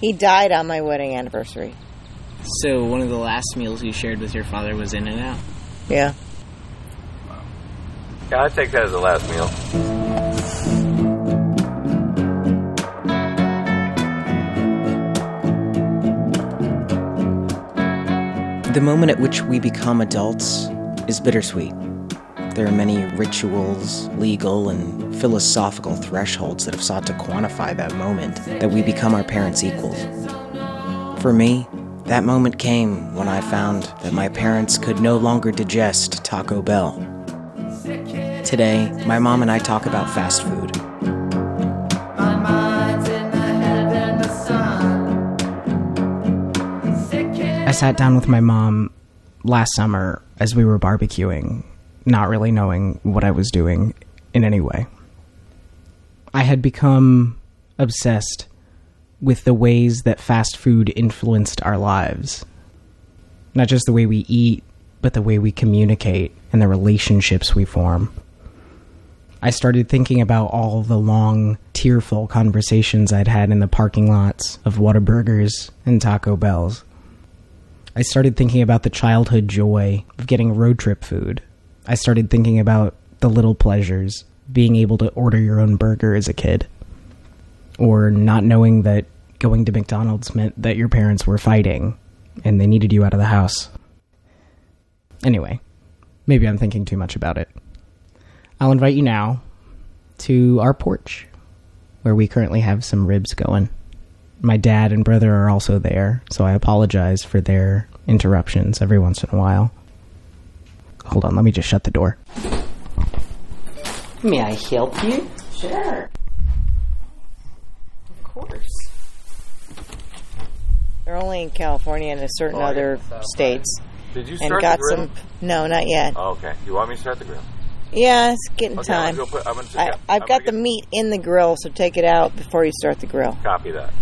He died on my wedding anniversary. So one of the last meals you shared with your father was In-N-Out. Yeah. Yeah, I take that as the last meal. The moment at which we become adults is bittersweet. There are many rituals, legal, and philosophical thresholds that have sought to quantify that moment that we become our parents' equals. For me, that moment came when I found that my parents could no longer digest Taco Bell. Today, my mom and I talk about fast food. I sat down with my mom last summer as we were barbecuing, not really knowing what I was doing in any way. I had become obsessed with the ways that fast food influenced our lives. Not just the way we eat, but the way we communicate and the relationships we form. I started thinking about all the long, tearful conversations I'd had in the parking lots of Whataburgers and Taco Bells. I started thinking about the childhood joy of getting road trip food. I started thinking about the little pleasures, being able to order your own burger as a kid, or not knowing that going to McDonald's meant that your parents were fighting and they needed you out of the house. Anyway, maybe I'm thinking too much about it. I'll invite you now to our porch, where we currently have some ribs going. My dad and brother are also there, so I apologize for their interruptions every once in a while. Hold on, let me just shut the door. May I help you? Sure. Of course. They're only in California and a certain Oh, yeah. other states. Did you And start got the grill? some. No, not yet. Oh, okay. You want me to start the grill? Yeah, it's getting Okay, time. I'm gonna go put. I'm gonna. I, yeah, I've I'm got the gonna meat in the grill, so take it out before you start the grill. Copy that.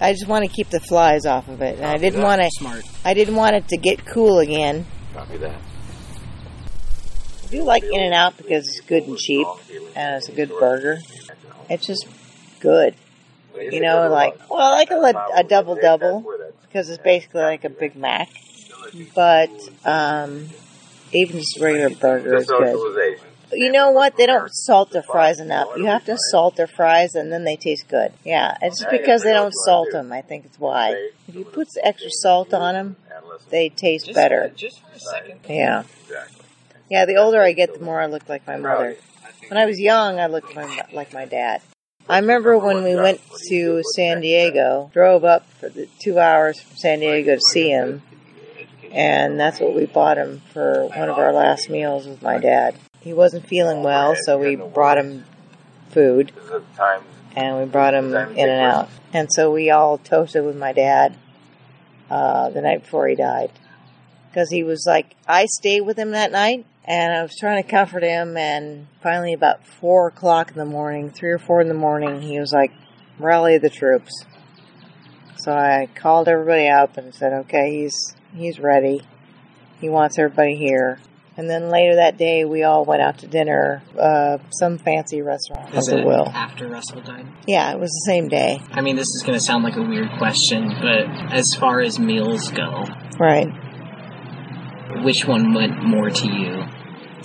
I just want to keep the flies off of it, and I didn't that. want to. Smart. I didn't want it to get cool again. Copy that. I do like In-N-Out because it's good and cheap, and it's a good burger. It's just good, you know. Like, well, I like a, a double double because it's basically like a Big Mac, but um, even just a regular burger is good. You know what? They don't salt their fries enough. You have to salt their fries, and then they taste good. Yeah, it's just because they don't salt them. I think it's why. If you put extra salt on them, they taste better. Just for a second. Yeah. Exactly. Yeah, the older I get, the more I look like my mother. When I was young, I looked my, like my dad. I remember when we went to San Diego, drove up for the two hours from San Diego to see him, and that's what we bought him for one of our last meals with my dad. He wasn't feeling well, so we brought him food, This is the time. and we brought him In-N-Out. And so we all toasted with my dad uh, the night before he died. Because he was like, I stayed with him that night, and I was trying to comfort him, and finally, about 4 o'clock in the morning, 3 or 4 in the morning, he was like, rally the troops. So I called everybody up and said, okay, he's, he's ready. He wants everybody here. And then later that day, we all went out to dinner, uh, some fancy restaurant. Is it Will. after Russell died? Yeah, it was the same day. I mean, this is going to sound like a weird question, but as far as meals go, Right. which one went more to you?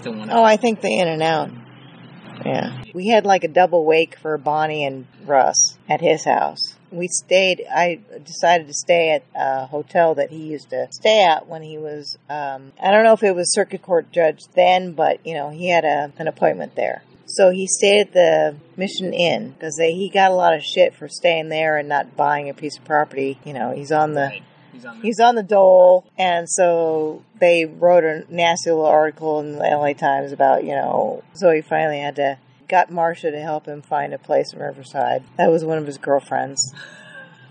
The one. Oh, I think the In-N-Out. Yeah. We had like a double wake for Bonnie and Russ at his house. We stayed, I decided to stay at a hotel that he used to stay at when he was, um, I don't know if it was circuit court judge then, but, you know, he had a, an appointment there. So he stayed at the Mission Inn because he got a lot of shit for staying there and not buying a piece of property. You know, he's on the Right. He's on the- on the dole, and so they wrote a nasty little article in the LA Times about you know. So he finally had to got Marcia to help him find a place in Riverside. That was one of his girlfriends.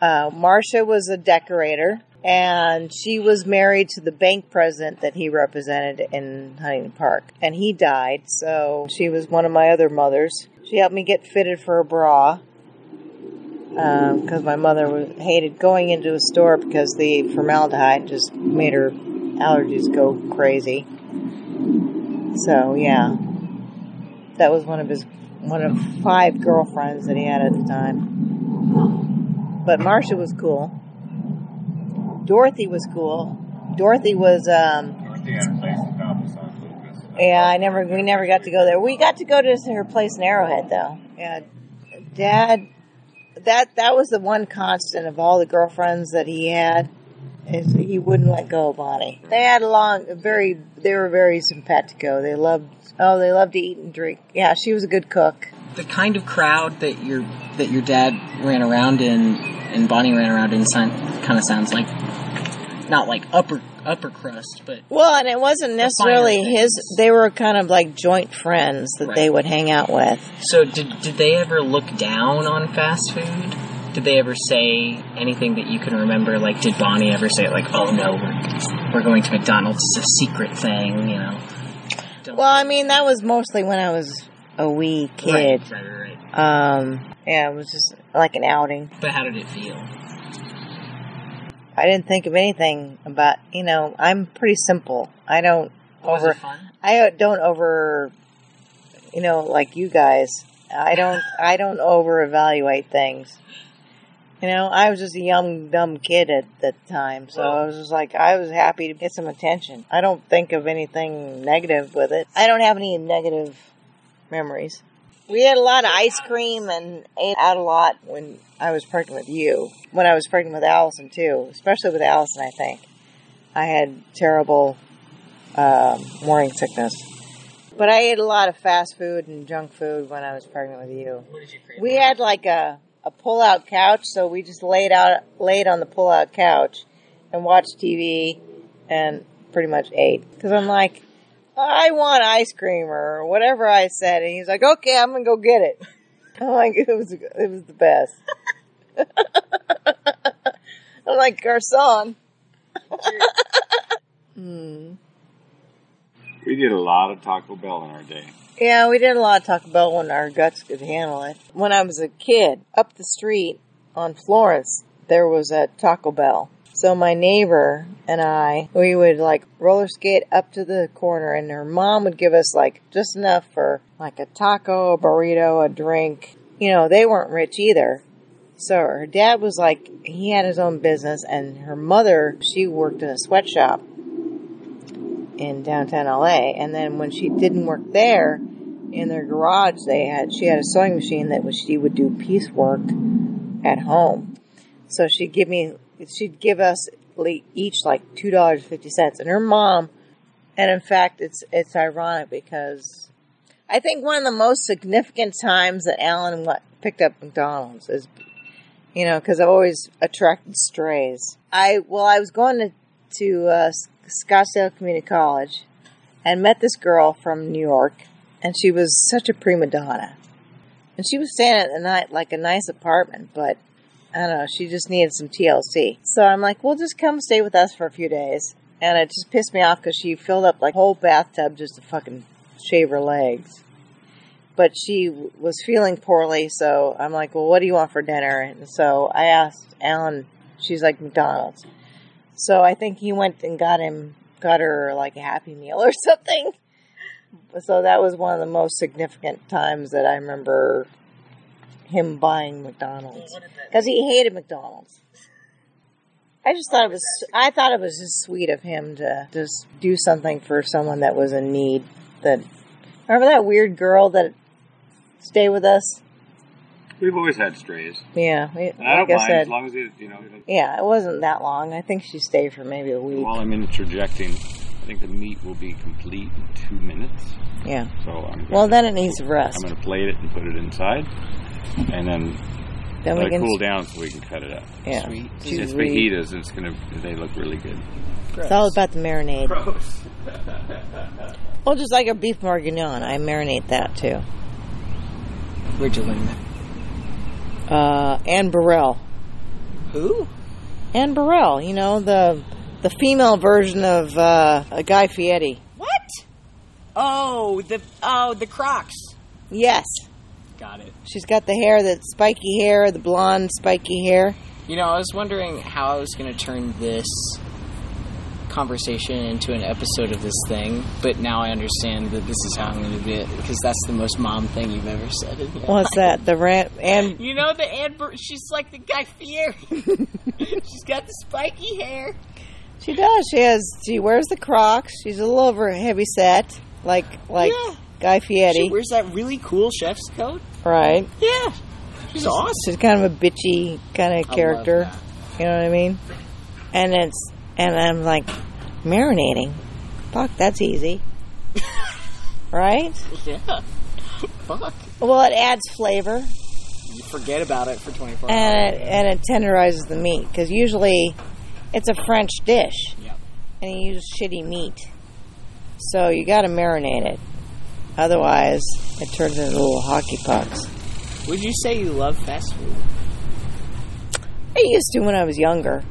Uh, Marcia was a decorator, and she was married to the bank president that he represented in Huntington Park, and he died. So she was one of my other mothers. She helped me get fitted for a bra because my mother hated going into a store because the formaldehyde just made her allergies go crazy. So yeah, that was one of his one of five girlfriends that he had at the time. but Marcia was cool. Dorothy was cool. Dorothy was, um, Dorothy had a place in yeah, I never, we never got to go there. We got to go to her place in Arrowhead though. Yeah, Dad, that that was the one constant of all the girlfriends that he had. Is he wouldn't let go of Bonnie. They had a long, very, they were very simpatico. They loved, oh, they loved to eat and drink. Yeah, she was a good cook. The kind of crowd that your that your dad ran around in and Bonnie ran around in kind of sounds like not like upper upper crust, but Well, and it wasn't necessarily finer his. They were kind of like joint friends that they would hang out with. So did did they ever look down on fast food? Did they ever say anything that you can remember? Like, did Bonnie ever say like, "Oh no, we're we're going to McDonald's. It's a secret thing," you know? Don't- Well, I mean, that was mostly when I was a wee kid. Right, right, right, right. Um, yeah, it was just like an outing. But how did it feel? I didn't think of anything about, you know, I'm pretty simple. I don't oh, Was over, it fun? I don't over, you know, like you guys. I don't, I don't over evaluate things. You know, I was just a young, dumb kid at the time, so I was just like, I was happy to get some attention. I don't think of anything negative with it. I don't have any negative memories. We had a lot of ice cream and ate out a lot when I was pregnant with you. When I was pregnant with Allison too, especially with Allison, I think I had terrible um, morning sickness. But I ate a lot of fast food and junk food when I was pregnant with you. What did you? We had like a, a pull out couch, so we just laid out laid on the pull out couch and watched TV and pretty much ate. Because I'm like, I want ice cream or whatever I said, and he's like, okay, I'm gonna go get it. I'm like, it was it was the best. I'm like, garçon. hmm. We did a lot of Taco Bell in our day. Yeah, we did a lot of Taco Bell when our guts could handle it. When I was a kid, up the street on Florence, there was a Taco Bell. So my neighbor and I, we would like roller skate up to the corner and her mom would give us like just enough for like a taco, a burrito, a drink. You know, they weren't rich either. So her dad was like, he had his own business and her mother, she worked in a sweatshop in downtown LA. And then when she didn't work there, in their garage they had she had a sewing machine that was she would do piecework at home. So she'd give me she'd give us each like two dollars fifty cents, and her mom. And in fact, it's it's ironic because I think one of the most significant times that Alan picked up McDonald's is, you know, because I've always attracted strays. I well, I was going to to uh, Scottsdale Community College and met this girl from New York, and she was such a prima donna. And she was staying at the night like a nice apartment, but I don't know, she just needed some TLC. So I'm like, well, just come stay with us for a few days. And it just pissed me off because she filled up like a whole bathtub just to fucking shave her legs. But she was feeling poorly, so I'm like, well, what do you want for dinner? And so I asked Alan, she's like, McDonald's. So I think he went and got him, got her like a Happy Meal or something. So that was one of the most significant times that I remember him buying McDonald's because he hated McDonald's. I just thought it was, I thought it was just sweet of him to just do something for someone that was in need. That remember that weird girl that stayed with us? We've always had strays. Yeah, we- And I don't I mind said, as long as it, you know. it- yeah, it wasn't that long. I think she stayed for maybe a week. While I'm interjecting, I think the meat will be complete in two minutes. Yeah. So I'm. Well, gonna- then it needs to rest. I'm going to plate it and put it inside, and then Then let we it can. cool down so we can cut it up. Yeah. Sweet. Choose It's weed. fajitas. It's gonna. They look really good. It's all about the marinade. Gross. Well, just like a beef bourguignon, I marinate that too. Where'd you learn that? Uh, Anne Burrell. Who? Anne Burrell, you know the the female version of uh, a Guy Fieri. What? Oh, the oh the Crocs. Yes, Got it. she's got the hair, that spiky hair, the blonde spiky hair. You know, I was wondering how I was going to turn this conversation into an episode of this thing, but now I understand that this is how I'm going to do it because that's the most mom thing you've ever said. What's that? The rant and You know the Amber? She's like the Guy Fieri. she's got the spiky hair. she does. She has. She wears the Crocs. She's a little over heavy set, like like Yeah. Guy She Fieri, wears that really cool chef's coat. right? Yeah, she's awesome. She's kind of a bitchy kind of I character. love You know what I mean? And it's and I'm like marinating. Fuck, that's easy, right? Yeah. Fuck. Well, it adds flavor You forget about it for 24 hours. and it, and it tenderizes the meat because usually it's a French dish Yep. and you use shitty meat, so you got to marinate it. Otherwise, it turns into little hockey pucks. Would you say you love fast food? I used to when I was younger,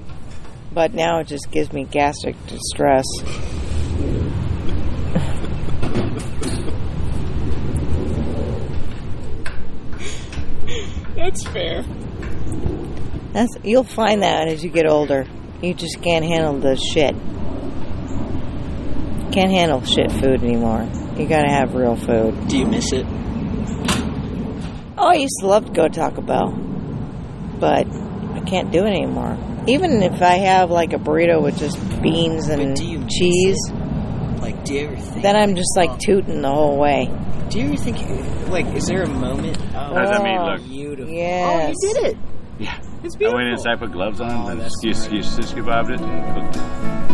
but now it just gives me gastric distress. That's fair. That's you'll find that as you get older. You just can't handle the shit. Can't handle shit food anymore. You gotta have real food. Do you miss it? Oh, I used to love to go to Taco Bell, but I can't do it anymore. Even if I have like a burrito with just beans and But do you miss cheese, Like, do you ever think? then I'm just like oh. tooting the whole way. Do you ever think, like, is there a moment? Oh, How does that mean Oh, look? beautiful. Yes. Oh, you did it. Yeah. It's beautiful. I beautiful. went inside, put gloves on, Oh, and that's skew, smart. skew, skew bobbed it, and cooked it.